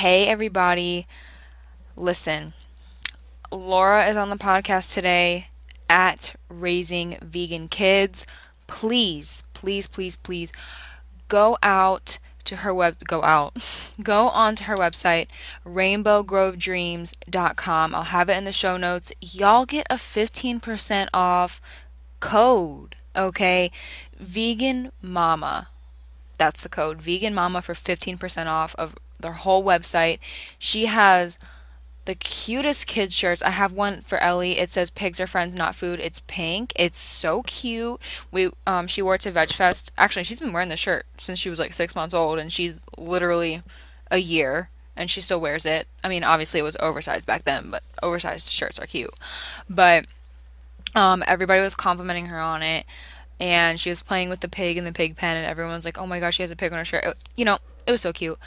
Hey, everybody. Listen, Laura is on the podcast today at Raising Vegan Kids. Please, please, please, please go out to her web go out. Go on to her website rainbowgrovedreams.com i'll have it in the show notes. Y'all get a 15% off code okay? Vegan mama. That's the code. Vegan mama for 15% off of their whole website she has the cutest kids shirts. I have one for Ellie. It says "Pigs are friends, not food." It's pink. It's so cute. We um she wore it to Veg Fest. Actually, she's been wearing the shirt since she was like six months old, and she's literally a year, and she still wears it. I mean, obviously it was oversized back then, but oversized shirts are cute. But um, everybody was complimenting her on it, and she was playing with the pig in the pig pen, and everyone's like, "Oh my gosh, she has a pig on her shirt." It, you know, it was so cute.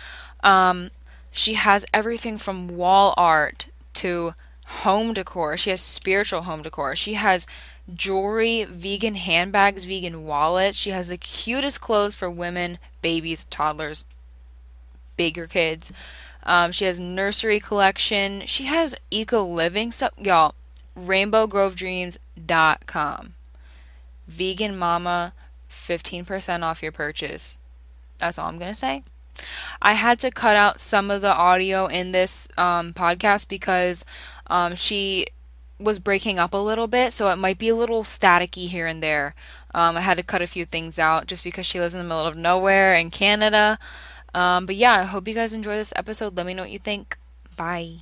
Um, she has everything from wall art to home decor. She has spiritual home decor. She has jewelry, vegan handbags, vegan wallets. She has the cutest clothes for women, babies, toddlers, bigger kids. Um, she has nursery collection. She has eco living stuff. Y'all, rainbowgrovedreams.com. Vegan Mama, 15% off your purchase. That's all I'm going to say. I had to cut out some of the audio in this um, podcast because um, she was breaking up a little bit, so it might be a little staticky here and there. Um, I had to cut a few things out just because she lives in the middle of nowhere in Canada. Um, but yeah, I hope you guys enjoy this episode. Let me know what you think. Bye.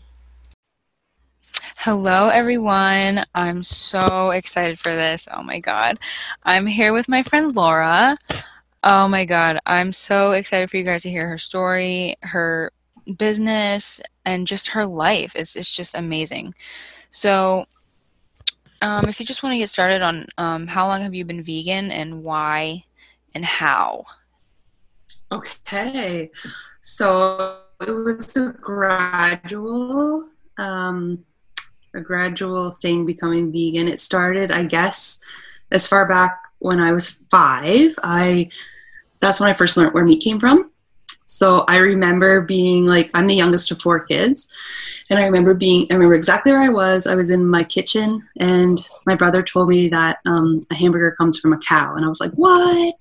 Hello, everyone. I'm so excited for this. Oh my God. I'm here with my friend Laura. Oh my god, I'm so excited for you guys to hear her story, her business, and just her life. It's it's just amazing. So, um, if you just want to get started on um, how long have you been vegan and why and how? Okay, so it was a gradual, um, a gradual thing becoming vegan. It started, I guess, as far back when I was five. I that's when I first learned where meat came from. So I remember being like, I'm the youngest of four kids. And I remember being, I remember exactly where I was. I was in my kitchen, and my brother told me that um, a hamburger comes from a cow. And I was like, what?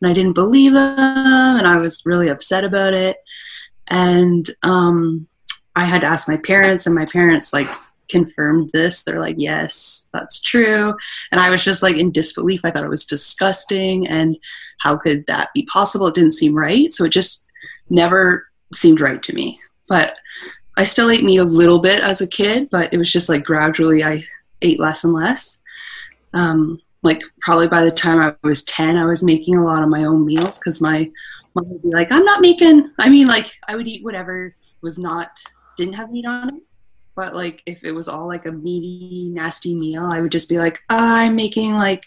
And I didn't believe him, and I was really upset about it. And um, I had to ask my parents, and my parents, like, confirmed this. They're like, yes, that's true. And I was just like in disbelief. I thought it was disgusting. And how could that be possible? It didn't seem right. So it just never seemed right to me. But I still ate meat a little bit as a kid, but it was just like gradually I ate less and less. Um, like probably by the time I was 10, I was making a lot of my own meals because my mom would be like, I'm not making, I mean, like I would eat whatever was not, didn't have meat on it but like if it was all like a meaty, nasty meal, I would just be like, I'm making like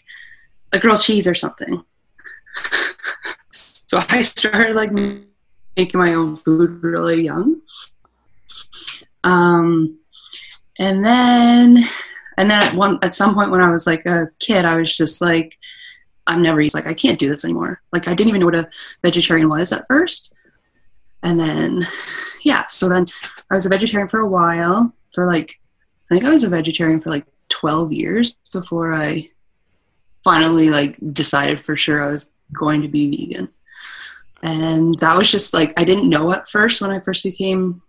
a grilled cheese or something. so I started like making my own food really young. Um, and then, and then at one at some point when I was like a kid, I was just like, I'm never like I can't do this anymore. Like I didn't even know what a vegetarian was at first. And then, yeah, so then I was a vegetarian for a while for like I think I was a vegetarian for like 12 years before I finally like decided for sure I was going to be vegan. And that was just like I didn't know at first when I first became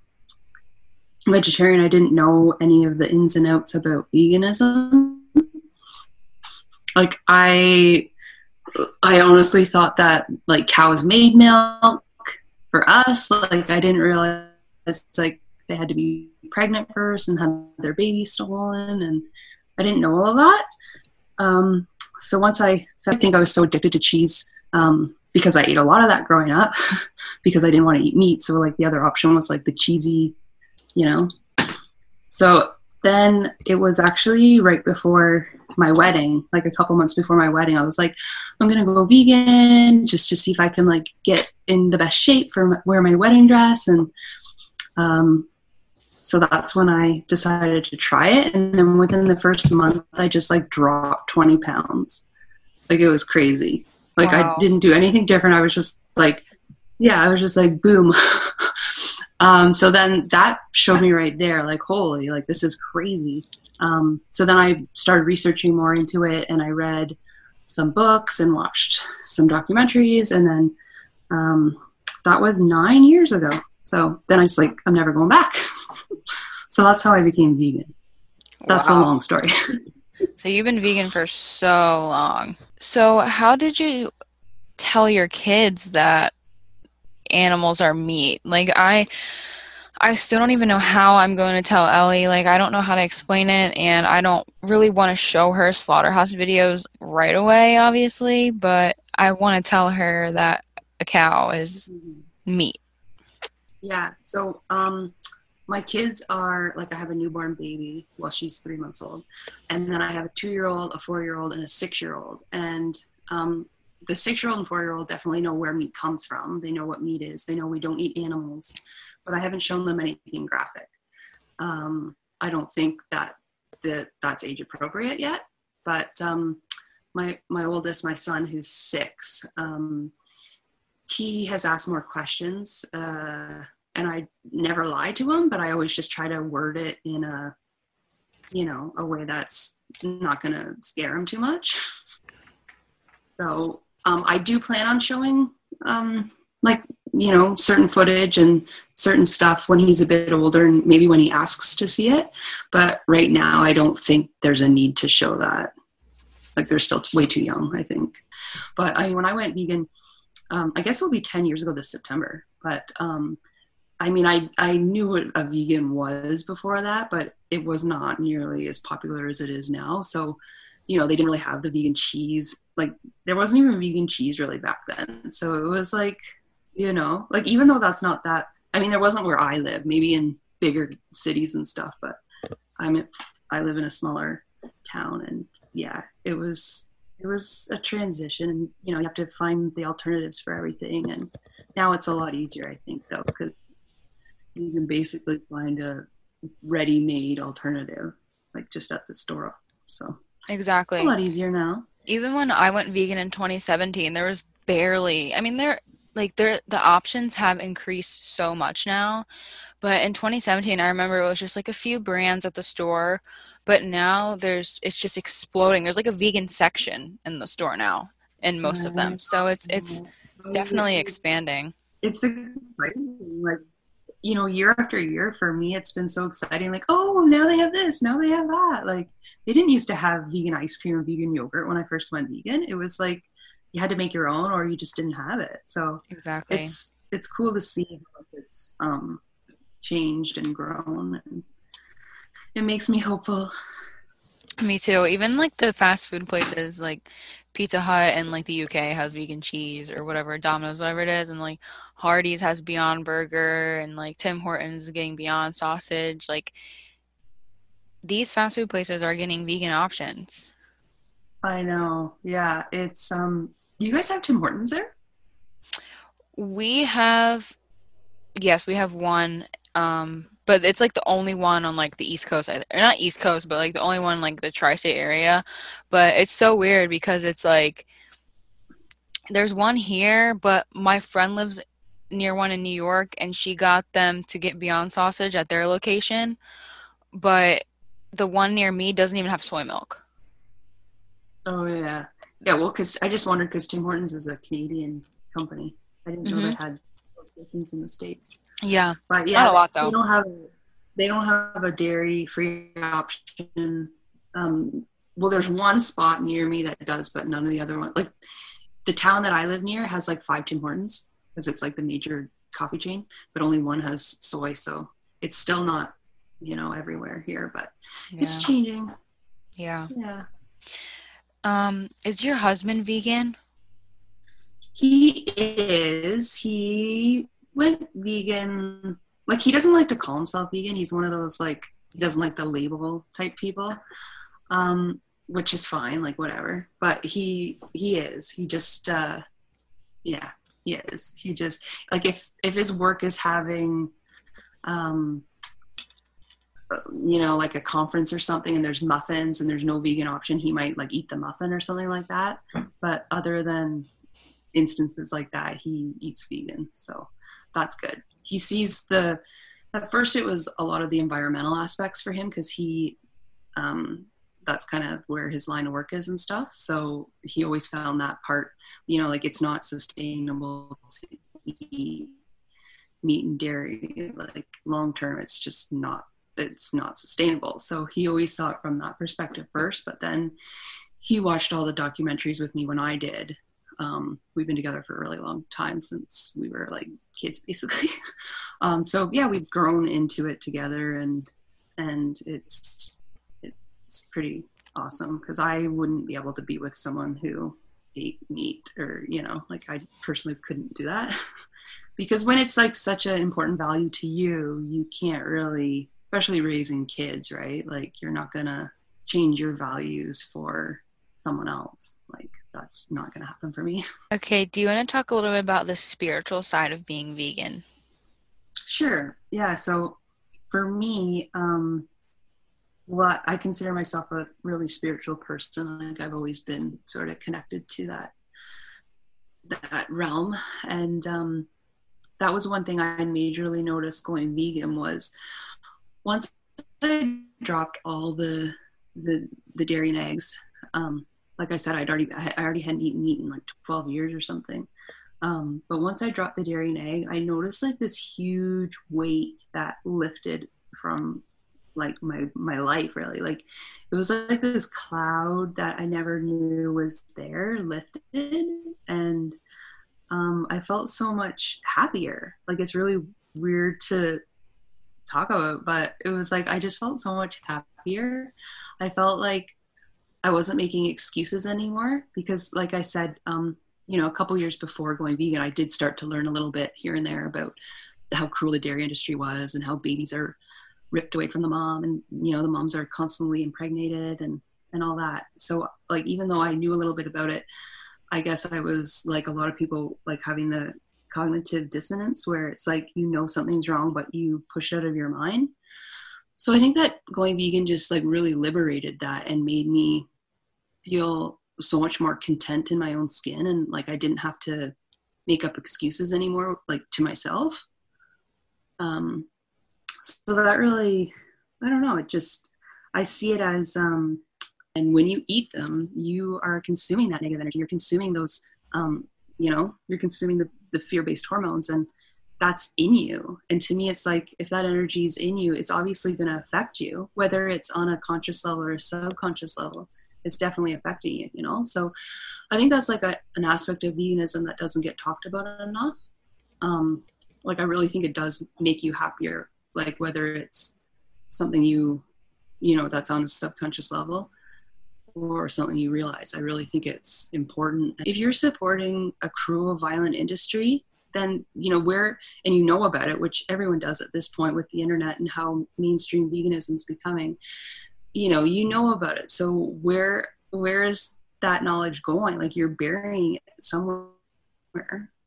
vegetarian. I didn't know any of the ins and outs about veganism. Like I I honestly thought that like cows made milk for us. Like I didn't realize like they had to be pregnant first and have their baby stolen, and I didn't know all of that. Um, so once I, I think I was so addicted to cheese um, because I ate a lot of that growing up because I didn't want to eat meat. So like the other option was like the cheesy, you know. So then it was actually right before my wedding, like a couple months before my wedding, I was like, I'm gonna go vegan just to see if I can like get in the best shape for wear my wedding dress. And um, so that's when I decided to try it. And then within the first month, I just like dropped 20 pounds. Like it was crazy. Like wow. I didn't do anything different. I was just like, yeah, I was just like, boom. Um, so then that showed me right there, like, holy, like this is crazy. Um, so then I started researching more into it, and I read some books and watched some documentaries, and then um, that was nine years ago. So then I was like, I'm never going back. so that's how I became vegan. That's wow. a long story. so you've been vegan for so long. So how did you tell your kids that animals are meat? Like I I still don't even know how I'm going to tell Ellie. Like I don't know how to explain it and I don't really want to show her slaughterhouse videos right away obviously, but I want to tell her that a cow is meat. Yeah. So um my kids are like I have a newborn baby. Well, she's three months old, and then I have a two-year-old, a four-year-old, and a six-year-old. And um, the six-year-old and four-year-old definitely know where meat comes from. They know what meat is. They know we don't eat animals, but I haven't shown them anything graphic. Um, I don't think that that that's age appropriate yet. But um, my my oldest, my son, who's six, um, he has asked more questions. Uh, and I never lie to him, but I always just try to word it in a, you know, a way that's not going to scare him too much. So um, I do plan on showing, um, like, you know, certain footage and certain stuff when he's a bit older and maybe when he asks to see it. But right now, I don't think there's a need to show that. Like, they're still way too young, I think. But I mean, when I went vegan, um, I guess it'll be 10 years ago this September. But um, I mean, I, I knew what a vegan was before that, but it was not nearly as popular as it is now. So, you know, they didn't really have the vegan cheese. Like, there wasn't even vegan cheese really back then. So it was like, you know, like, even though that's not that, I mean, there wasn't where I live, maybe in bigger cities and stuff, but I'm, I live in a smaller town and yeah, it was, it was a transition and, you know, you have to find the alternatives for everything. And now it's a lot easier, I think, though, because you can basically find a ready-made alternative like just at the store. So exactly. a lot easier now. Even when i went vegan in 2017 there was barely i mean there like there the options have increased so much now. But in 2017 i remember it was just like a few brands at the store but now there's it's just exploding there's like a vegan section in the store now in most of them so it's it's definitely expanding it's exciting like you know, year after year for me, it's been so exciting. Like, oh, now they have this, now they have that. Like, they didn't used to have vegan ice cream or vegan yogurt when I first went vegan. It was like you had to make your own, or you just didn't have it. So exactly, it's it's cool to see how it's um, changed and grown, and it makes me hopeful. Me too. Even like the fast food places, like Pizza Hut and like the UK has vegan cheese or whatever, Domino's, whatever it is, and like Hardee's has Beyond Burger and like Tim Hortons getting Beyond Sausage. Like these fast food places are getting vegan options. I know. Yeah, it's um. You guys have Tim Hortons there? We have, yes, we have one. Um, but it's like the only one on like the East Coast, or not East Coast, but like the only one like the tri-state area. But it's so weird because it's like there's one here, but my friend lives near one in New York, and she got them to get Beyond Sausage at their location, but the one near me doesn't even have soy milk. Oh yeah, yeah. Well, because I just wondered because Tim Hortons is a Canadian company. I didn't know mm-hmm. they had locations in the states. Yeah, but yeah, not a lot though. They don't have they don't have a dairy free option. Um, well, there's one spot near me that does, but none of the other ones. Like the town that I live near has like five Tim Hortons because it's like the major coffee chain, but only one has soy, so it's still not you know everywhere here, but yeah. it's changing. Yeah. Yeah. Um, is your husband vegan? He is. He went vegan. Like he doesn't like to call himself vegan. He's one of those like he doesn't like the label type people, um, which is fine. Like whatever. But he he is. He just uh, yeah he is. He just like if if his work is having um, you know like a conference or something and there's muffins and there's no vegan option he might like eat the muffin or something like that but other than instances like that he eats vegan so that's good. he sees the at first it was a lot of the environmental aspects for him because he um, that's kind of where his line of work is and stuff so he always found that part you know like it's not sustainable to eat meat and dairy like long term it's just not it's not sustainable so he always saw it from that perspective first but then he watched all the documentaries with me when i did um, we've been together for a really long time since we were like kids basically. Um, so yeah we've grown into it together and and it's it's pretty awesome because i wouldn't be able to be with someone who ate meat or you know like i personally couldn't do that. Because when it's like such an important value to you you can't really especially raising kids right? Like you're not gonna change your values for someone else. Like that's not going to happen for me. Okay, do you want to talk a little bit about the spiritual side of being vegan? Sure. Yeah. So for me, um, what I consider myself a really spiritual person. Like I've always been sort of connected to that that realm, and um, that was one thing I majorly noticed going vegan was once I dropped all the the, the dairy and eggs. Um, like I said, I'd already I already hadn't eaten meat in like 12 years or something. Um, but once I dropped the dairy and egg, I noticed like this huge weight that lifted from like my my life really. Like it was like this cloud that i never knew was there lifted and um, i felt so much happier. Like it's really weird to talk about but it was like i just felt so much happier. I felt like I wasn't making excuses anymore because, like I said, um, you know, a couple years before going vegan, I did start to learn a little bit here and there about how cruel the dairy industry was and how babies are ripped away from the mom and you know the moms are constantly impregnated and and all that. So like even though i knew a little bit about it i guess i was like a lot of people like having the cognitive dissonance where it's like you know something's wrong but you push it out of your mind so i think that going vegan just like really liberated that and made me feel so much more content in my own skin and like I didn't have to make up excuses anymore like to myself. Um so that really I don't know, it just I see it as um and when you eat them, you are consuming that negative energy. You're consuming those um you know, you're consuming the, the fear-based hormones and that's in you. And to me, it's like if that energy is in you, it's obviously going to affect you, whether it's on a conscious level or a subconscious level it's definitely affecting you you know? So i think that's like a, an aspect of veganism that doesn't get talked about enough. Um like i really think it does make you happier like whether it's something you you know that's on a subconscious level or something you realize. I really think it's important. If you're supporting a cruel violent industry then you know where and you know about it which everyone does at this point with the internet and how mainstream veganism is becoming you know you know about it. So where where is that knowledge going? Like you're burying it somewhere.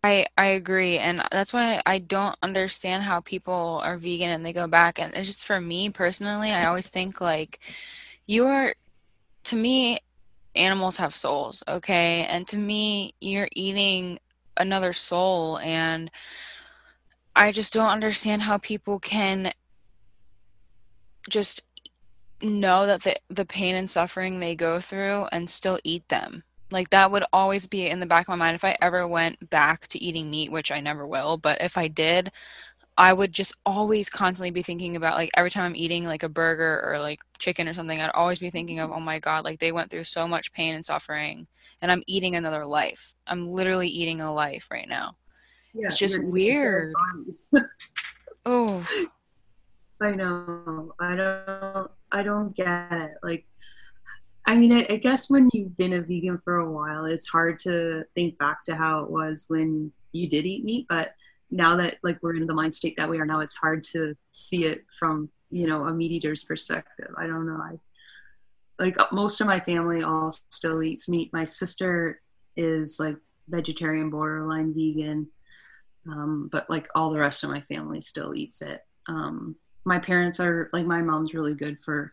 I I agree. And that's why I don't understand how people are vegan and they go back. And it's just for me personally I always think like you are to me animals have souls okay? And to me you're eating another soul and I just don't understand how people can just know that the the pain and suffering they go through and still eat them. Like that would always be in the back of my mind if I ever went back to eating meat, which I never will, but if I did, I would just always constantly be thinking about like every time I'm eating like a burger or like chicken or something, I'd always be thinking of, oh my God, like they went through so much pain and suffering and I'm eating another life. I'm literally eating a life right now. Yeah, it's just weird. oh. I know. I don't I don't get it. Like, I mean, I, I, guess when you've been a vegan for a while, it's hard to think back to how it was when you did eat meat. But now that like we're in the mind state that we are now, it's hard to see it from you know a meat eater's perspective. I don't know. I like most of my family all still eats meat. My sister is like vegetarian, borderline vegan, um, but like all the rest of my family still eats it. Um, my parents are like my mom's really good for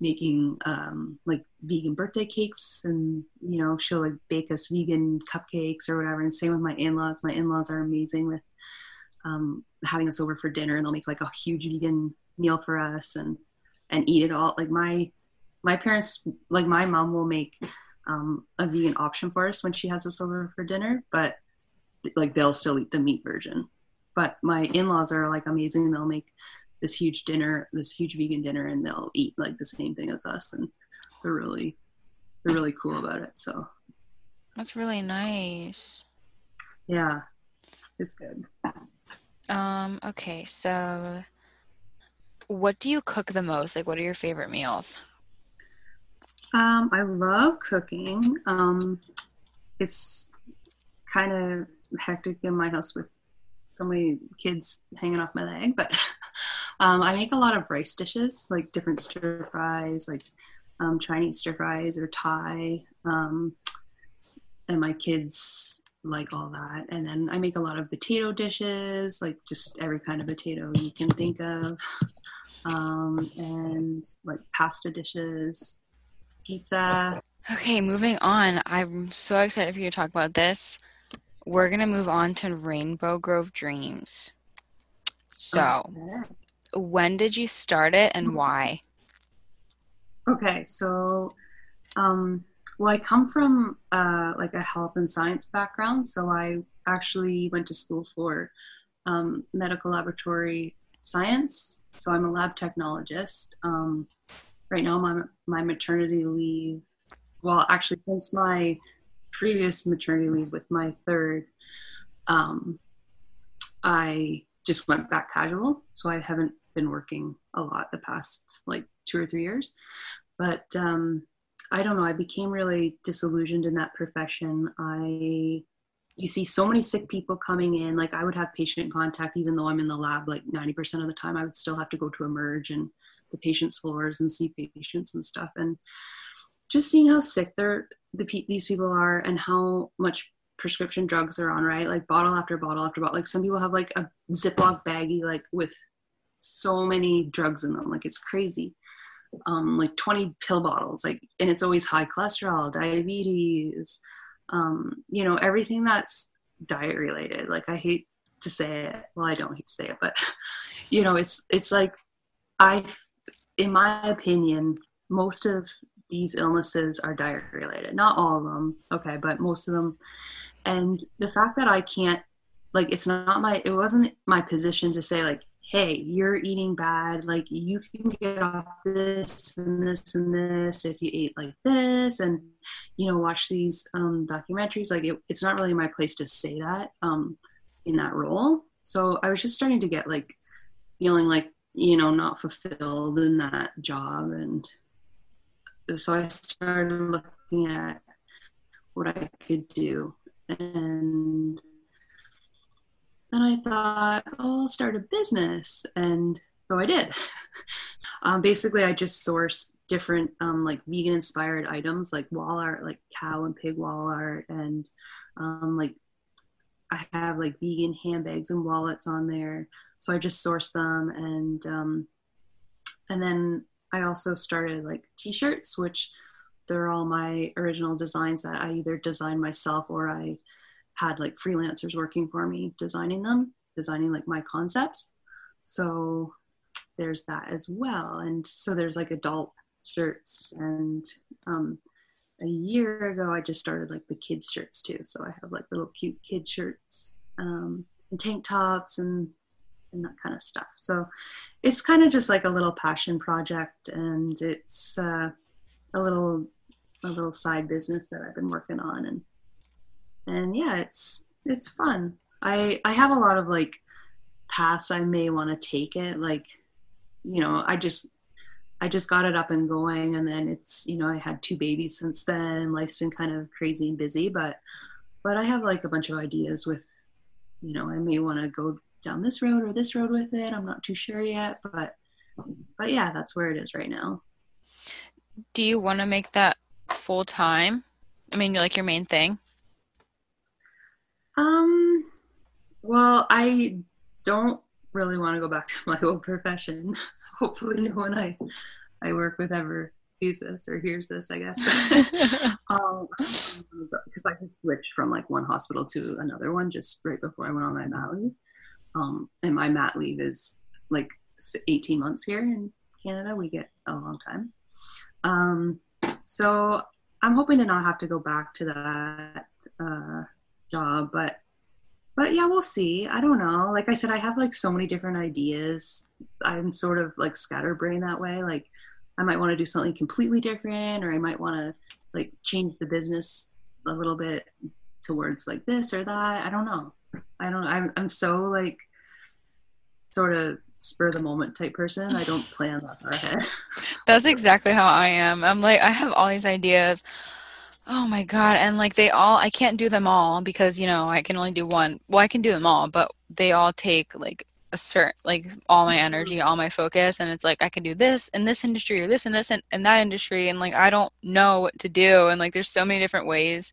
making um, like vegan birthday cakes and you know she'll like bake us vegan cupcakes or whatever and same with my in-laws my in-laws are amazing with um, having us over for dinner, and they'll make like a huge vegan meal for us and and eat it all. Like my my parents, like my mom will make um, a vegan option for us when she has us over for dinner, but like they'll still eat the meat version. But my in-laws are like amazing. They'll make this huge dinner, this huge vegan dinner, and they'll eat like the same thing as us, and they're really they're really cool about it. So that's really nice. Yeah, it's good. Um. Okay. So, what do you cook the most? Like, what are your favorite meals? Um, I love cooking. Um, it's kind of hectic in my house with so many kids hanging off my leg, but um, I make a lot of rice dishes, like different stir fries, like um, Chinese stir fries or Thai. Um, and my kids like all that. And then I make a lot of potato dishes, like just every kind of potato you can think of, um, and like pasta dishes, pizza. Okay, moving on. I'm so excited for you to talk about this. We're going to move on to Rainbow Grove Dreams. So, okay. when did you start it and why? Okay, so um, well, I come from uh, like a health and science background, so I actually went to school for um, medical laboratory science. So I'm a lab technologist. Um, right now, my my maternity leave. Well, actually, since my previous maternity leave with my third, um, I just went back casual. So I haven't been working a lot the past like two or three years. But um, I don't know, I became really disillusioned in that profession. I you see so many sick people coming in. Like i would have patient contact even though i'm in the lab like 90% of the time i would still have to go to emerge and the patient's floors and see patients and stuff. And just seeing how sick they're the these people are and how much prescription drugs are on right? Like bottle after bottle after bottle. Like some people have like a ziploc baggie like with so many drugs in them. Like it's crazy. Um, like 20 pill bottles like and it's always high cholesterol diabetes um, you know everything that's diet related like i hate to say it. Well i don't hate to say it but you know it's it's like i in my opinion most of these illnesses are diet related. Not all of them okay but most of them and the fact that i can't like it's not my it wasn't my position to say like hey, you're eating bad. Like you can get off this and this and this if you eat like this, and you know, watch these um, documentaries. Like it, it's not really my place to say that um, in that role. So I was just starting to get like feeling like you know not fulfilled in that job, and so I started looking at what I could do and then I thought, oh, I'll start a business. And so I did. um, basically, I just sourced different um, like vegan inspired items like wall art, like cow and pig wall art. And um, like I have like vegan handbags and wallets on there. So I just sourced them. And, um, and then I also started like t shirts, which they're all my original designs that I either design myself or I had like freelancers working for me designing them, designing like my concepts. So there's that as well. And so there's like adult shirts and um, a year ago I just started like the kids shirts too. So I have like little cute kid shirts um, and tank tops and and that kind of stuff. So it's kind of just like a little passion project and it's uh, a little a little side business that I've been working on and and yeah, it's it's fun. I I have a lot of like paths I may want to take it. Like, you know, I just I just got it up and going, and then it's you know I had two babies since then. Life's been kind of crazy and busy, but but I have like a bunch of ideas with, you know, I may want to go down this road or this road with it. I'm not too sure yet, but but yeah, that's where it is right now. Do you want to make that full time? I mean, like your main thing? Um, well, I don't really want to go back to my old profession. Hopefully, no one I I work with ever sees this or hears this. I guess, um, because I switched from like one hospital to another one just right before I went on my mat leave. Um, and my mat leave is like 18 months here in Canada. We get a long time. Um, so I'm hoping to not have to go back to that uh, job, but but yeah, we'll see. I don't know. Like I said, I have like so many different ideas. I'm sort of like scatterbrained that way. Like I might want to do something completely different, or I might want to like change the business a little bit towards like this or that. I don't know. I don't. I'm I'm so like sort of spur the moment type person. I don't plan that far ahead. That's exactly how I am. I'm like I have all these ideas. Oh my god, and like they all I can't do them all because, you know, I can only do one. Well, I can do them all, but they all take like a certain like all my mm-hmm. energy, all my focus and it's like I can do this in this industry or this and this and, and that industry and like I don't know what to do and like there's so many different ways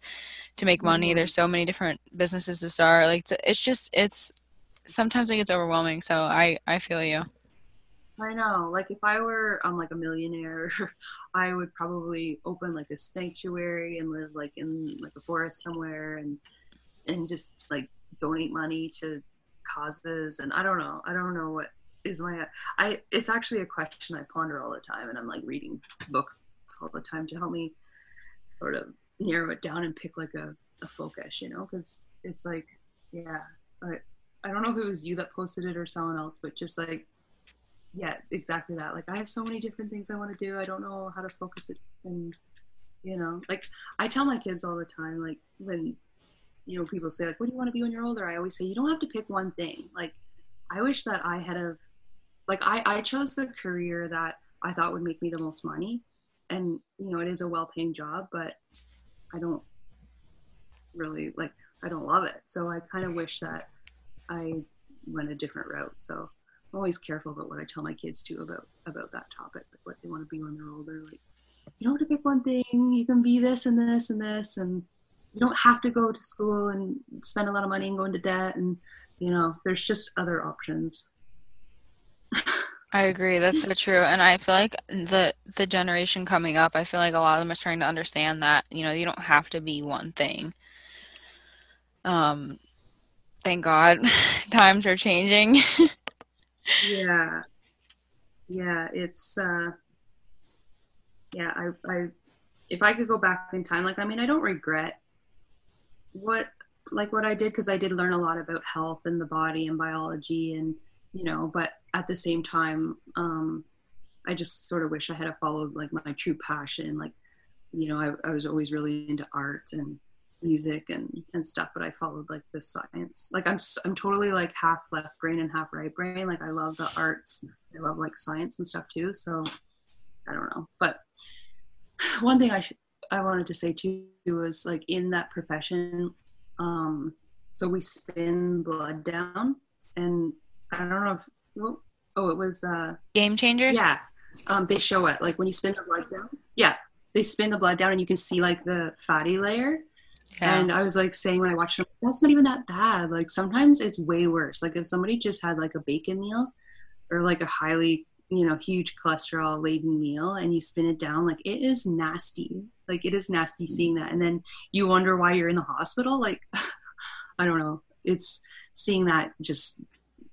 to make money. Mm-hmm. There's so many different businesses to start. Like it's just it's sometimes it gets overwhelming. So I I feel you. I know. Like if I were um like a millionaire, I would probably open like a sanctuary and live like in like a forest somewhere and and just like donate money to causes and I don't know. I don't know what is my I it's actually a question I ponder all the time and I'm like reading books all the time to help me sort of narrow it down and pick like a, a focus, you know, because it's like yeah, I I don't know if it was you that posted it or someone else, but just like, yeah, exactly that. Like, I have so many different things I want to do. I don't know how to focus it. And, you know, like, I tell my kids all the time, like, when, you know, people say, like, what do you want to be when you're older? I always say, you don't have to pick one thing. Like, I wish that I had a, like, I, I chose the career that I thought would make me the most money. And, you know, it is a well paying job, but I don't really, like, I don't love it. So I kind of wish that I went a different route. So Always careful about what I tell my kids too about about that topic, like what they want to be when they're older. Like you don't have to pick one thing. You can be this and this and this, and you don't have to go to school and spend a lot of money and go into debt. And you know, there's just other options. I agree. That's so true. And I feel like the the generation coming up, I feel like a lot of them are trying to understand that, you know, you don't have to be one thing. Um, thank God times are changing. yeah. Yeah, it's uh yeah, I I if I could go back in time like I mean I don't regret what like what I did because I did learn a lot about health and the body and biology and you know, but at the same time um I just sort of wish I had followed like my true passion like you know, I, I was always really into art and music and and stuff but i followed like the science. Like i'm i'm totally like half left brain and half right brain. Like i love the arts. I love like science and stuff too so i don't know. But one thing i should i wanted to say too was like in that profession um so we spin blood down and i don't know if well, oh it was uh game changers? Yeah. Um they show it like when you spin the blood down. Yeah. They spin the blood down and you can see like the fatty layer yeah. And I was like saying when I watched it, that's not even that bad. Like sometimes it's way worse. Like if somebody just had like a bacon meal or like a highly, you know, huge cholesterol laden meal and you spin it down, like it is nasty. Like it is nasty mm. seeing that. And then you wonder why you're in the hospital. Like, I don't know. It's seeing that just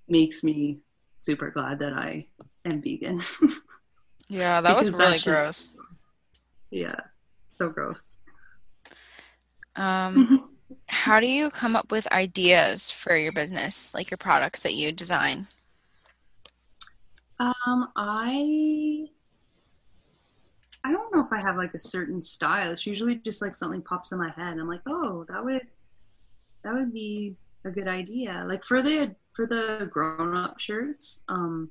makes me super glad that I am vegan. yeah, that was really gross. Yeah, so gross. Um, mm-hmm. how do you come up with ideas for your business, like your products that you design? Um, I I don't know if I have like a certain style. It's usually just like something pops in my head. I'm like, oh, that would that would be a good idea. Like for the for the grown up shirts, um,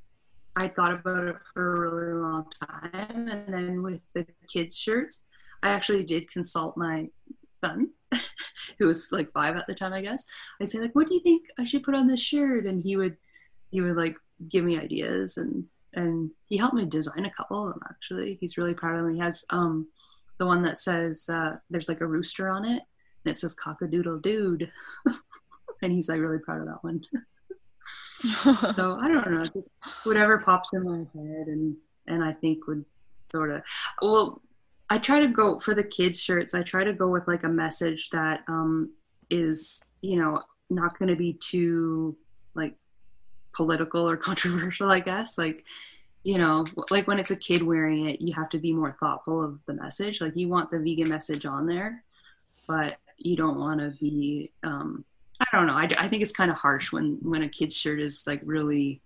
I thought about it for a really long time, and then with the kids shirts, I actually did consult my son, who was like five at the time, I guess. I'd say like, "What do you think I should put on this shirt?" And he would, he would like give me ideas, and and he helped me design a couple of them. Actually, he's really proud of them. He has um, the one that says uh, there's like a rooster on it, and it says "cockadoodle dude," and he's like really proud of that one. so I don't know, just whatever pops in my head, and and I think would sort of well I try to go for the kids shirts. I try to go with like a message that um, is, you know, not going to be too like political or controversial, I guess. Like, you know, like when it's a kid wearing it, you have to be more thoughtful of the message. Like, you want the vegan message on there, but you don't want to be. Um, I don't know. I, I think it's kind of harsh when when a kid's shirt is like really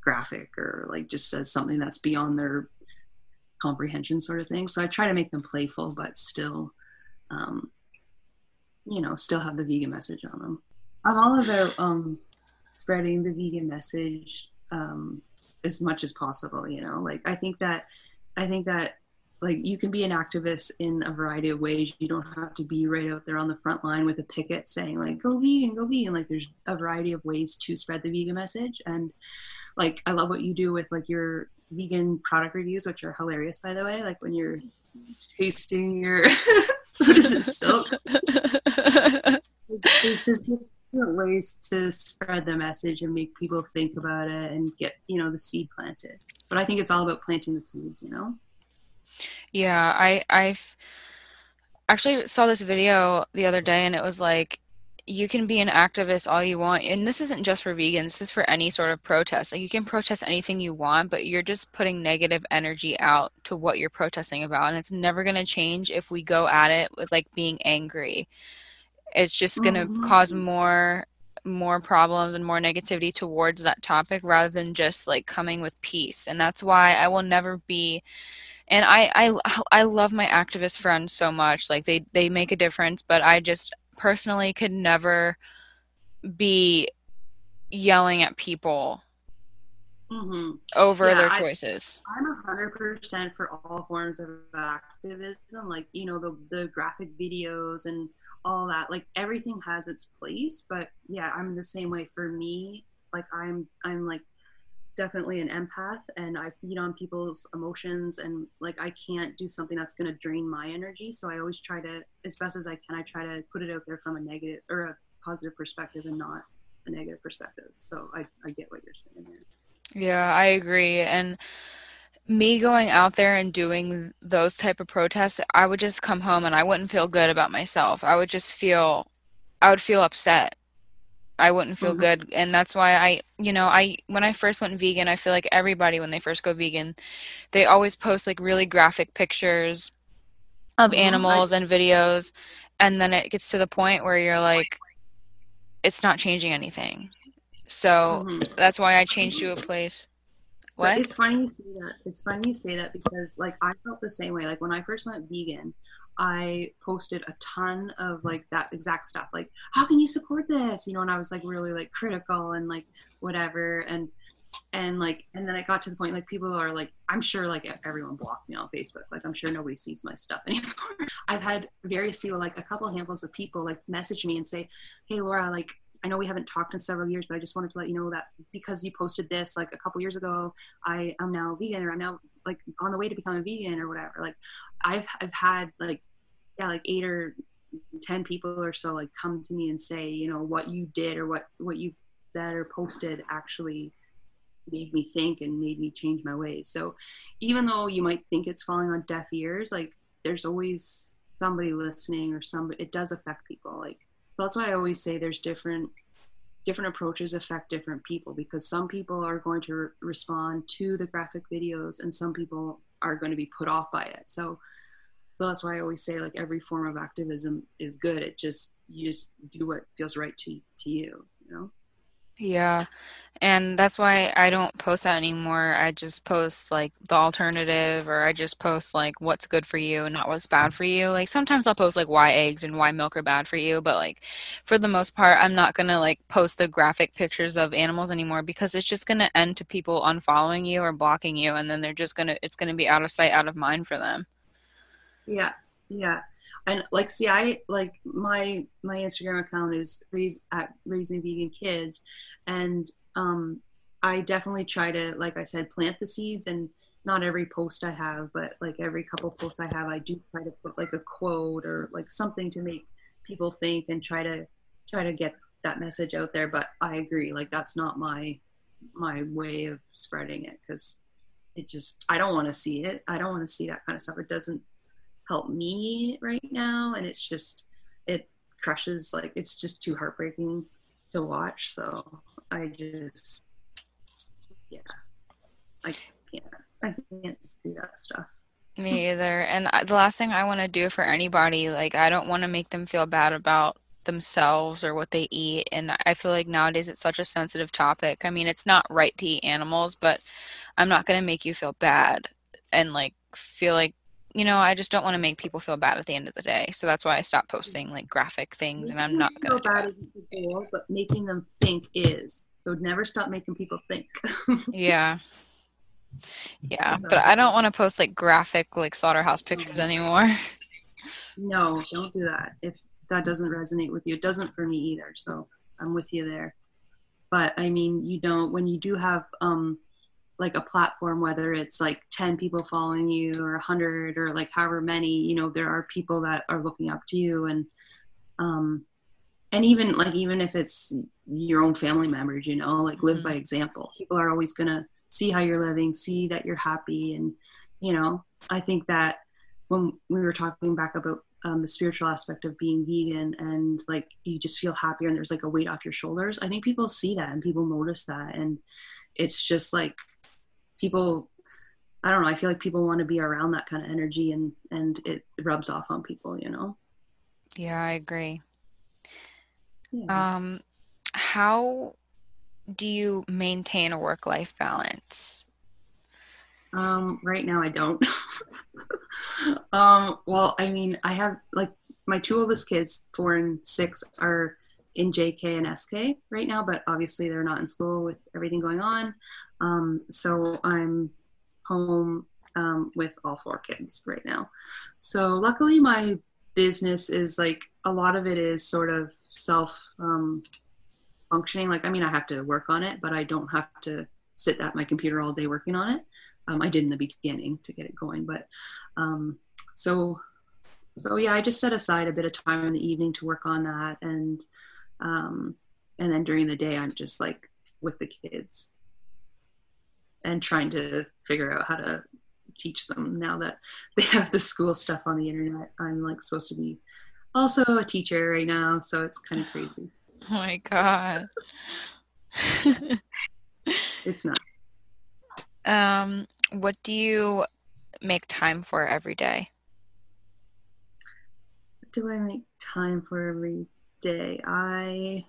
graphic or like just says something that's beyond their comprehension, sort of thing. So I try to make them playful, but still, um, you know, still have the vegan message on them. I'm all about um, spreading the vegan message um, as much as possible. You know, like I think that I think that like you can be an activist in a variety of ways. You don't have to be right out there on the front line with a picket saying like "Go vegan, go vegan." Like there's a variety of ways to spread the vegan message, and like I love what you do with like your vegan product reviews, which are hilarious by the way. Like when you're tasting your what is it silk. There's just different ways to spread the message and make people think about it and get you know the seed planted. But I think it's all about planting the seeds, you know. Yeah, I I've actually saw this video the other day and it was like you can be an activist all you want and this isn't just for vegans this is for any sort of protest. Like you can protest anything you want but you're just putting negative energy out to what you're protesting about and it's never going to change if we go at it with like being angry. It's just going to mm-hmm. cause more more problems and more negativity towards that topic rather than just like coming with peace and that's why i will never be and I, I i love my activist friends so much. Like they they make a difference but i just personally could never be yelling at people mm-hmm. over yeah, their choices I, i'm 100% for all forms of activism like you know the the graphic videos and all that like everything has its place but yeah i'm the same way for me like i'm i'm like definitely an empath and I feed on people's emotions and like I can't do something that's going to drain my energy. So I always try to, as best as I can, I try to put it out there from a negative or a positive perspective and not a negative perspective. So I, I get what you're saying there. Yeah, I agree. And me going out there and doing those type of protests, I would just come home and I wouldn't feel good about myself. I would just feel, I would feel upset I wouldn't feel mm-hmm. good. And that's why I, you know, I, when I first went vegan, I feel like everybody, when they first go vegan, they always post like really graphic pictures of mm-hmm. animals and videos. And then it gets to the point where you're like, it's not changing anything. So mm-hmm. that's why I changed to a place. What? But it's funny you say that. It's funny you say that because like I felt the same way. Like when I first went vegan, I posted a ton of like that exact stuff. Like, how can you support this? You know, and I was like really like critical and like whatever. And and like and then I got to the point like people are like I'm sure like everyone blocked me on Facebook. Like I'm sure nobody sees my stuff anymore. I've had various people like a couple handfuls of people like message me and say, Hey Laura, like I know we haven't talked in several years, but I just wanted to let you know that because you posted this like a couple years ago, I am now vegan or I'm now like on the way to become a vegan or whatever. Like I've I've had like yeah like eight or ten people or so like come to me and say you know what you did or what what you said or posted actually made me think and made me change my ways. So even though you might think it's falling on deaf ears, like there's always somebody listening or somebody it does affect people. Like so that's why I always say there's different different approaches affect different people because some people are going to re- respond to the graphic videos and some people are going to be put off by it. So so that's why I always say like every form of activism is good. It just you just do what feels right to to you, you know. Yeah. And that's why I don't post that anymore. I just post like the alternative or I just post like what's good for you and not what's bad for you. Like sometimes I'll post like why eggs and why milk are bad for you, but like for the most part I'm not going to like post the graphic pictures of animals anymore because it's just going to end to people unfollowing you or blocking you and then they're just going to it's going to be out of sight out of mind for them. Yeah. Yeah and like see i like my my instagram account is raise, at raising vegan kids. And um i definitely try to like i said plant the seeds. And not every post i have but like every couple posts i have i do try to put like a quote or like something to make people think and try to try to get that message out there. But i agree like that's not my my way of spreading it because it just i don't want to see it. I don't want to see that kind of stuff. It doesn't help me right now and it's just it crushes like it's just too heartbreaking to watch so i just yeah, I can't. I can't see that stuff. Me either. And the last thing I want to do for anybody, like, I don't want to make them feel bad about themselves or what they eat. And I feel like nowadays it's such a sensitive topic. I mean, it's not right to eat animals, but I'm not going to make you feel bad and, like, feel like, you know, I just don't want to make people feel bad at the end of the day. So that's why I stopped posting, like, graphic things, and I'm not going to feel bad isn't the goal, but making them think is. So never stop making people think. Yeah. Yeah. But I don't want to post, like, graphic, like, slaughterhouse pictures anymore. no, don't do that. If that doesn't resonate with you, it doesn't for me either. So I'm with you there. But I mean, you don't when you do have um like a platform, whether it's like ten people following you or a hundred or like however many, you know, there are people that are looking up to you and um and even like even if it's your own family members, you know, like live Mhm. by example. People are always gonna see how you're living, see that you're happy and you know, I think that when we were talking back about um, the spiritual aspect of being vegan and like you just feel happier and there's like a weight off your shoulders i think people see that and people notice that and it's just like people i don't know i feel like people want to be around that kind of energy and and it rubs off on people you know Yeah, I agree. yeah. Um, how do you maintain a work-life balance? Um, right now I don't. um, well, I mean, I have like my two oldest kids, four and six, are in JK and SK right now, but obviously they're not in school with everything going on. Um, so I'm home um, with all four kids right now. So luckily, my business is like a lot of it is sort of self um, functioning. Like, I mean, I have to work on it, but I don't have to sit at my computer all day working on it. Um, I did in the beginning to get it going, but um, so so yeah, I just set aside a bit of time in the evening to work on that, and um, and then during the day, I'm just like with the kids and trying to figure out how to teach them now that they have the school stuff on the internet. I'm like supposed to be also a teacher right now, so it's kind of crazy. Oh my God. It's not. Um, what do you make time for every day? What do I make time for every day? I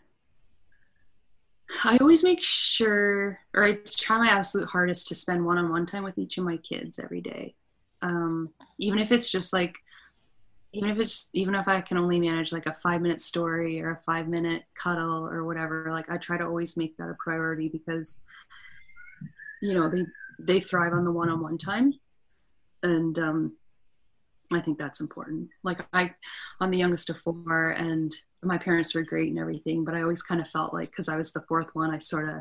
I always make sure, or I try my absolute hardest to spend one-on-one time with each of my kids every day. Um, even if it's just like, even if it's even if I can only manage like a five-minute story or a five-minute cuddle or whatever, like I try to always make that a priority because, you know, they they thrive on the one-on-one time, and um, I think that's important. Like I, I'm the youngest of four, and my parents were great and everything, but I always kind of felt like because I was the fourth one, I sort of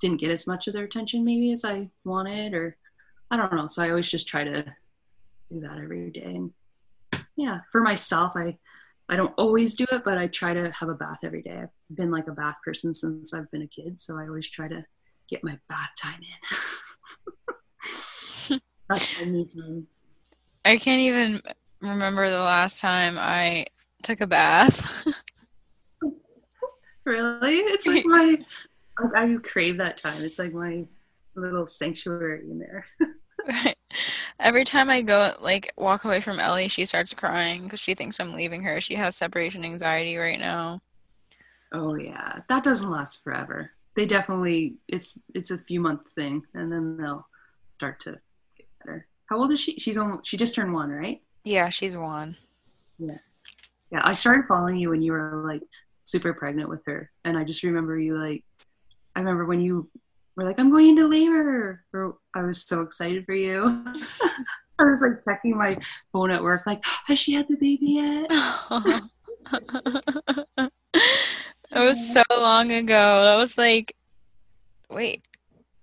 didn't get as much of their attention maybe as I wanted, or I don't know. So I always just try to do that every day. And yeah, for myself, I I don't always do it, but I try to have a bath every day. I've been like a bath person since I've been a kid, so I always try to get my bath time in. That's my me. I can't even remember the last time I took a bath. Really? It's like my I crave that time. It's like my little sanctuary in there. Every time I go, like, walk away from Ellie, she starts crying because she thinks I'm leaving her. She has separation anxiety right now. Oh yeah. That doesn't last forever. They definitely it's it's a few month thing and then they'll start to. How old is she? She's almost she just turned one, right? Yeah, she's one. Yeah, yeah. I started following you when you were like super pregnant with her, and I just remember you like, I remember when you were like, "I'm going into labor," or I was so excited for you. I was like checking my phone at work, like, "Has she had the baby yet?" It was so long ago. That was like, wait,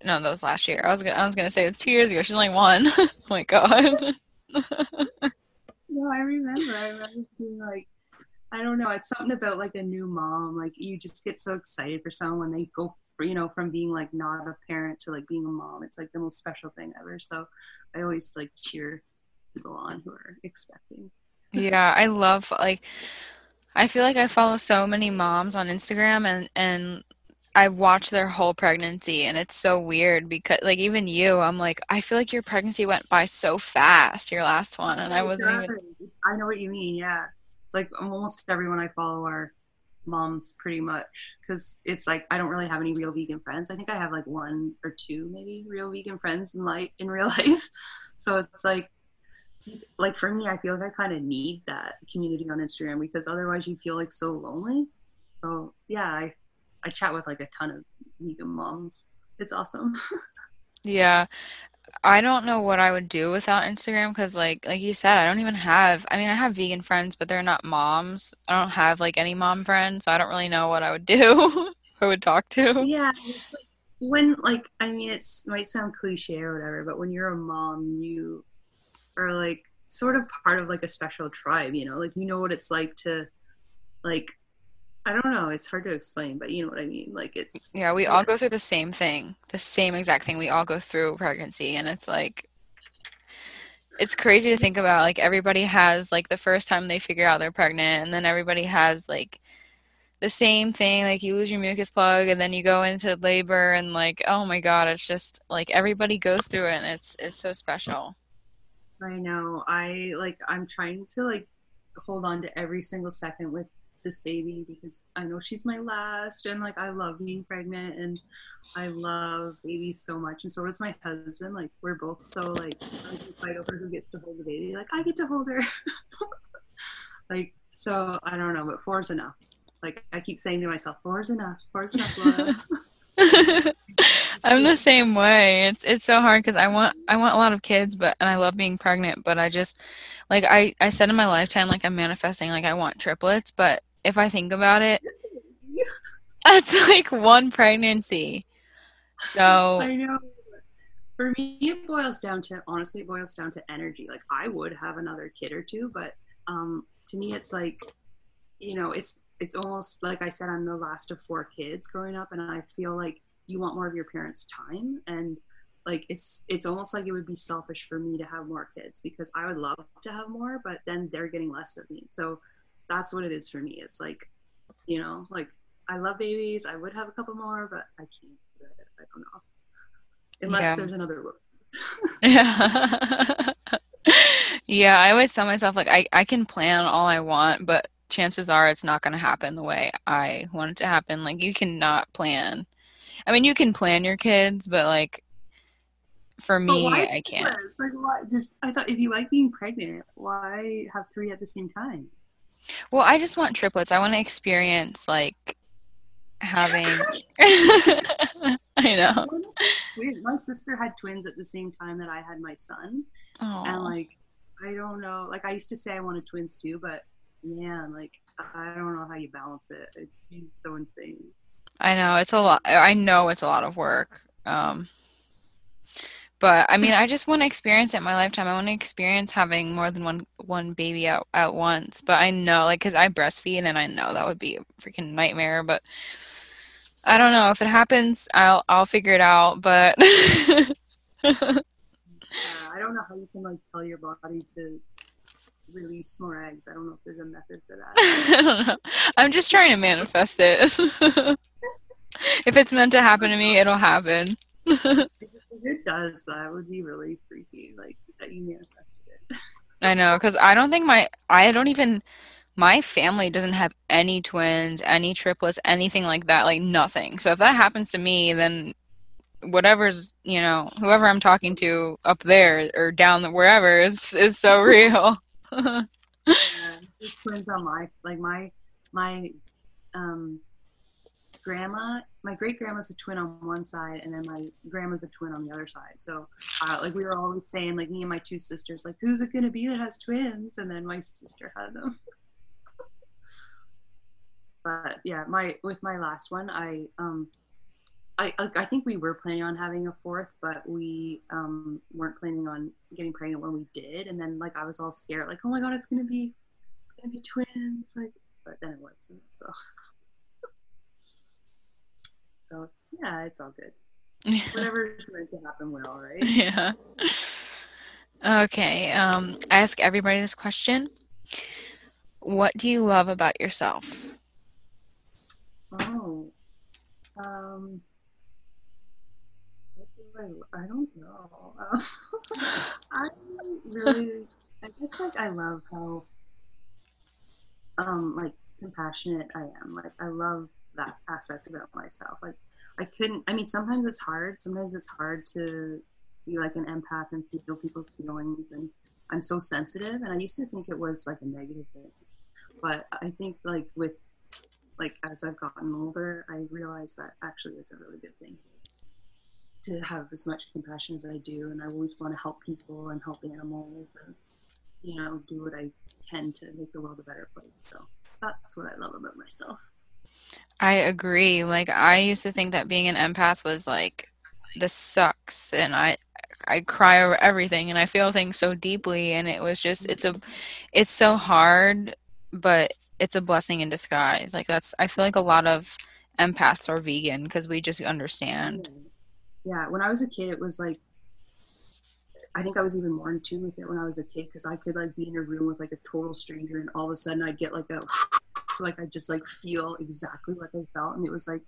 no, that was last year. I was gonna, I was gonna say it's two years ago. She's only one. Oh my God. No, I remember. I remember being like, I don't know. It's something about like a new mom. Like you just get so excited for someone when they go, for, you know, from being like not a parent to like being a mom. It's like the most special thing ever. So I always like cheer people on who are expecting. Yeah, I love like I feel like I follow so many moms on Instagram and and I watched their whole pregnancy and it's so weird because like even you, I'm like, I feel like your pregnancy went by so fast, your last one, and I wasn't even I know what you mean, yeah. Like almost everyone I follow are moms pretty much because it's like I don't really have any real vegan friends. I think I have like one or two maybe real vegan friends in life in real life. So it's like like for me, I feel like I kind of need that community on Instagram because otherwise you feel like so lonely. So yeah, I I chat with like a ton of vegan moms. It's awesome. yeah. I don't know what I would do without Instagram because, like, like you said, I don't even have. I mean, I have vegan friends, but they're not moms. I don't have like any mom friends, so I don't really know what I would do. I would talk to. Yeah, like, when like I mean, it might sound cliche or whatever, but when you're a mom, you are like sort of part of like a special tribe. You know, like you know what it's like to like I don't know. It's hard to explain, but you know what I mean. Like it's yeah, we all go through the same thing, the same exact thing. We all go through pregnancy, and it's like it's crazy to think about. Like everybody has like the first time they figure out they're pregnant, and then everybody has like the same thing. Like you lose your mucus plug, and then you go into labor, and like oh my god, it's just like everybody goes through it, and it's it's so special. I know. I like. I'm trying to like hold on to every single second with this baby because I know she's my last and like I love being pregnant and I love babies so much and so does my husband. Like we're both so like fight over who gets to hold the baby. Like I get to hold her. like so I don't know, but four is enough. Like I keep saying to myself, four is enough. Four is enough. I'm the same way. It's it's so hard because I want I want a lot of kids, but and I love being pregnant, but I just like I I said in my lifetime like I'm manifesting like I want triplets, but if I think about it. That's like one pregnancy. So I know. For me, it boils down to honestly, it boils down to energy. Like I would have another kid or two, but um, to me, it's like, you know, it's it's almost like I said, I'm the last of four kids growing up, and I feel like you want more of your parents' time, and like it's it's almost like it would be selfish for me to have more kids because I would love to have more, but then they're getting less of me. So that's what it is for me. It's like, you know, like I love babies. I would have a couple more, but I can't do it. I don't know. Unless yeah. there's another yeah. yeah, I always tell myself like I, I can plan all I want, but chances are it's not gonna happen the way I want it to happen. Like you cannot plan. I mean you can plan your kids, but like for me I can't. Like why just I thought if you like being pregnant, why have three at the same time? Well, I just want triplets. I want to experience like having. I know. My sister had twins at the same time that I had my son, Aww. and like I don't know. Like I used to say I wanted twins too, but man, like I don't know how you balance it. It's so insane. I know it's a lot. I know it's a lot of work. Um, but I mean, I just want to experience it in my lifetime. I want to experience having more than one one baby at at once. But I know, like, because I breastfeed, and I know that would be a freaking nightmare. But I don't know if it happens. I'll I'll figure it out. But yeah, I don't know how you can like tell your body to release more eggs. I don't know if there's a method for that. I don't know. I'm just trying to manifest it. if it's meant to happen to me, it'll happen it does, that would be really freaky. Like that you manifested it. I know, because I don't think my I don't even my family doesn't have any twins, any triplets, anything like that, like nothing. So if that happens to me, then whatever's you know whoever I'm talking to up there or down wherever is is so real. yeah, twins on my like my my um grandma, my great grandma's a twin on one side, and then my grandma's a twin on the other side. So, uh, like we were always saying, like me and my two sisters, like who's it gonna be that has twins? And then my sister had them. but yeah, my with my last one, I um, I I think we were planning on having a fourth, but we um weren't planning on getting pregnant when we did. And then like I was all scared, like oh my god, it's gonna be it's gonna be twins, like. But then it wasn't. So. So yeah, it's all good. Whatever's meant to happen will, right? Yeah. Okay. Um, I ask everybody this question. What do you love about yourself? Oh. Um, do I, I don't know. I really, I guess like I love how, um, like compassionate I am. Like I love that aspect about myself. Like I couldn't. I mean, sometimes it's hard. Sometimes it's hard to be like an empath and feel people's feelings. And I'm so sensitive, and I used to think it was like a negative thing. But I think like with like as I've gotten older, I realize that actually is a really good thing to have as much compassion as I do, and I always want to help people and help animals, and you know, do what I can to make the world a better place. So that's what I love about myself. I agree. Like I used to think that being an empath was like this sucks and I I cry over everything and I feel things so deeply and it was just it's a it's so hard but it's a blessing in disguise. Like that's I feel like a lot of empaths are vegan because we just understand. Yeah, when I was a kid it was like I think I was even more in tune with it when I was a kid because I could like be in a room with like a total stranger and all of a sudden I'd get like a like I just like feel exactly what they felt and it was like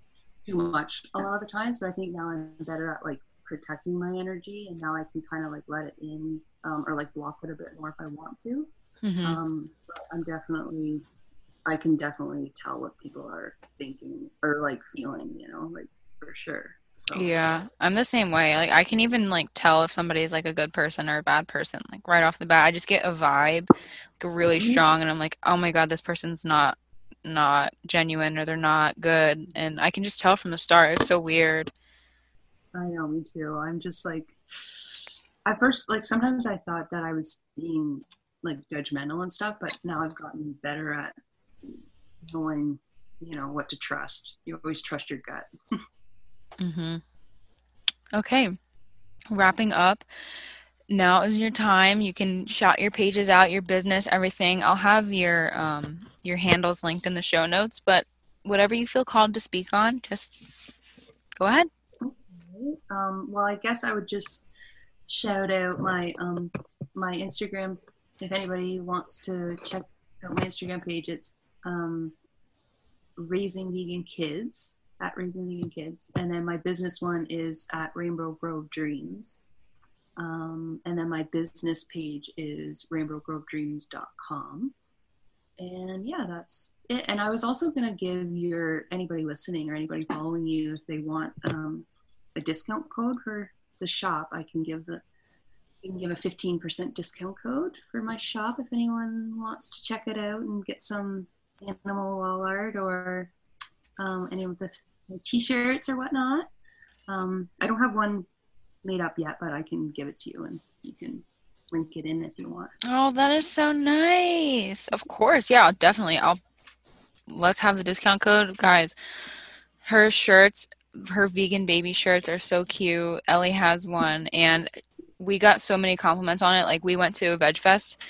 too much a lot of the times but I think now I'm better at like protecting my energy and now I can kind of like let it in um, or like block it a bit more if I want to mm-hmm. um, I'm definitely I can definitely tell what people are thinking or like feeling you know like for sure so. Yeah, I'm the same way. Like I can even like tell if somebody's like a good person or a bad person like right off the bat. I just get a vibe like really strong and I'm like, "Oh my god, this person's not not genuine or they're not good and i can just tell from the start it's so weird i know me too i'm just like at first like sometimes i thought that i was being like judgmental and stuff but now i've gotten better at knowing you know what to trust you always trust your gut mhm okay. Wrapping up. Now is your time. You can shout your pages out your business everything. I'll have your um your handles linked in the show notes, but whatever you feel called to speak on, just go ahead. Um, well, I guess I would just shout out my um, my Instagram. If anybody wants to check out my Instagram page, it's um, Raising Vegan Kids at Raising Vegan Kids, and then my business one is at Rainbow Grove Dreams. Um, and then my business page is rainbowgrovedreams.com and yeah that's it. And i was also going to give your anybody listening or anybody following you if they want um, a discount code for the shop i can give the can give a 15% discount code for my shop if anyone wants to check it out and get some animal wall art or um, any of the t-shirts or whatnot um, i don't have one made up yet but i can give it to you and you can link it in if you want. Oh, that is so nice. Of course. Yeah, definitely. I'll let's have the discount code. Guys, her shirts, her vegan baby shirts are so cute. Ellie has one and we got so many compliments on it. Like we went to a veg fest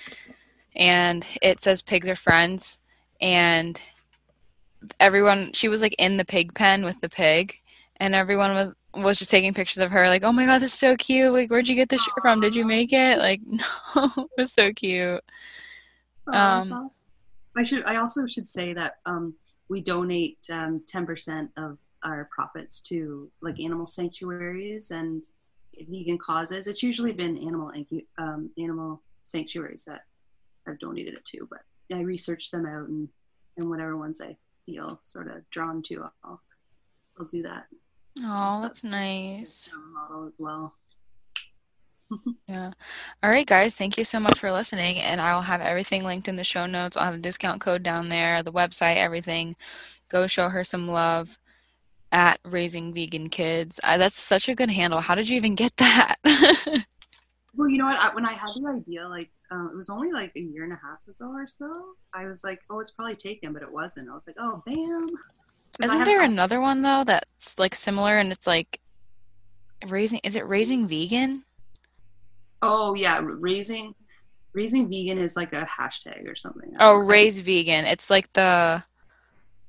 and it says pigs are friends and everyone she was like in the pig pen with the pig and everyone was was just taking pictures of her, like, oh my god, this is so cute. Like, where'd you get this shirt from? Did you make it? Like, no, it was so cute. Oh, um, awesome. I should. I also should say that um, we donate um, ten percent of our profits to like animal sanctuaries and vegan causes. It's usually been animal um, animal sanctuaries that I've donated it to, but I research them out and and whatever ones I feel sort of drawn to, I'll I'll do that. Oh, that's nice. Model as well. yeah. All right, guys. Thank you so much for listening. And I'll have everything linked in the show notes. I'll have a discount code down there, the website, everything. Go show her some love at Raising Vegan Kids. I, that's such a good handle. How did you even get that? well, you know what? I, when I had the idea, like, um, it was only like a year and a half ago or so. I was like, oh, it's probably taken, but it wasn't. I was like, oh, bam. Isn't there another one though that's like similar and it's like raising is it raising vegan? Oh yeah, raising raising vegan is like a hashtag or something. Oh, raise vegan. It's like the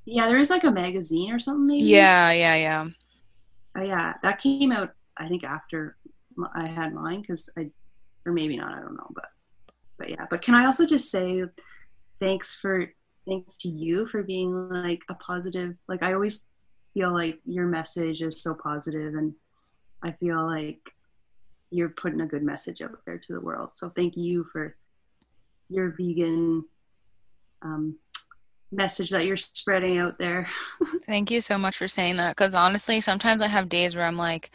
Yeah, there is like a magazine or something maybe. Yeah, yeah, yeah. Uh, yeah, that came out I think after I had mine cuz I or maybe not, I don't know, but but yeah, but can I also just say thanks for thanks to you for being like a positive like i always feel like your message is so positive and I feel like you're putting a good message out there to the world. So thank you for your vegan um, message that you're spreading out there. Thank you so much for saying that because honestly, sometimes I have days where I'm like,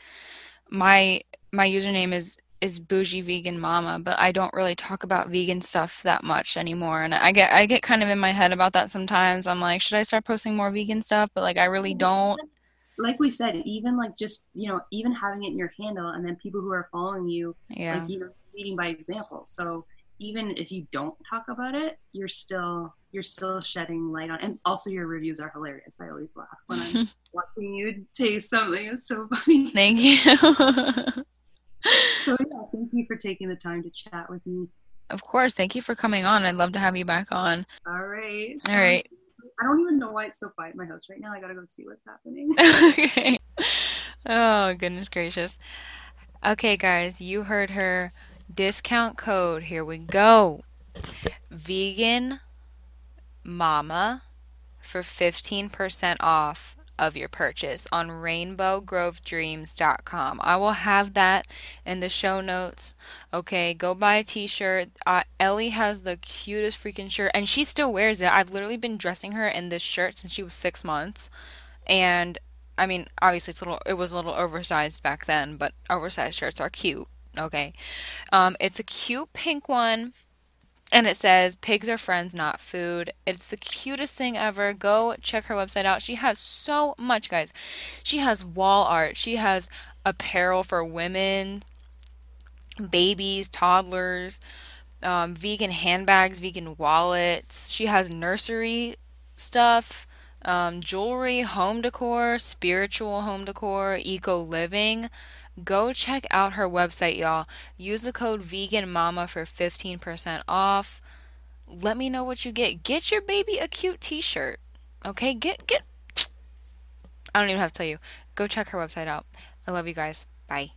my my username is is boujee vegan mama, but I don't really talk about vegan stuff that much anymore. And I get I get kind of in my head about that sometimes. I'm like, should I start posting more vegan stuff? But like I really don't. Like we said, even like just you know, even having it in your handle, and then people who are following you, Yeah. like you know, leading by example. So even if you don't talk about it, you're still you're still shedding light on. And also, your reviews are hilarious. I always laugh when I'm watching you taste something. It's so funny. Thank you. So yeah, thank you for taking the time to chat with me. Of course, thank you for coming on. I'd love to have you back on. All right. All right. I don't even know why it's so quiet in my house right now. I gotta go see what's happening. Okay. Oh, goodness gracious. Okay, guys, you heard her. Discount code. Here we go. Vegan Mama for 15% off of your purchase on rainbowgrovedreams.com. I will have that in the show notes. Okay, go buy a t-shirt. Uh, Ellie has the cutest freaking shirt and she still wears it. I've literally been dressing her in this shirt since she was 6 months. And I mean, obviously it's a little it was a little oversized back then, but oversized shirts are cute. Okay. Um, it's a cute pink one and it says pigs are friends not food. It's the cutest thing ever. Go check her website out. She has so much guys. She has wall art. She has apparel for women babies toddlers um, vegan handbags vegan wallets. She has nursery stuff um, jewelry home decor spiritual home decor eco living Go check out her website, y'all. Use the code Vegan Mama for 15% off. Let me know what you get. Get your baby a cute t-shirt. Okay? Get get I don't even have to tell you. Go check her website out. I love you guys. Bye.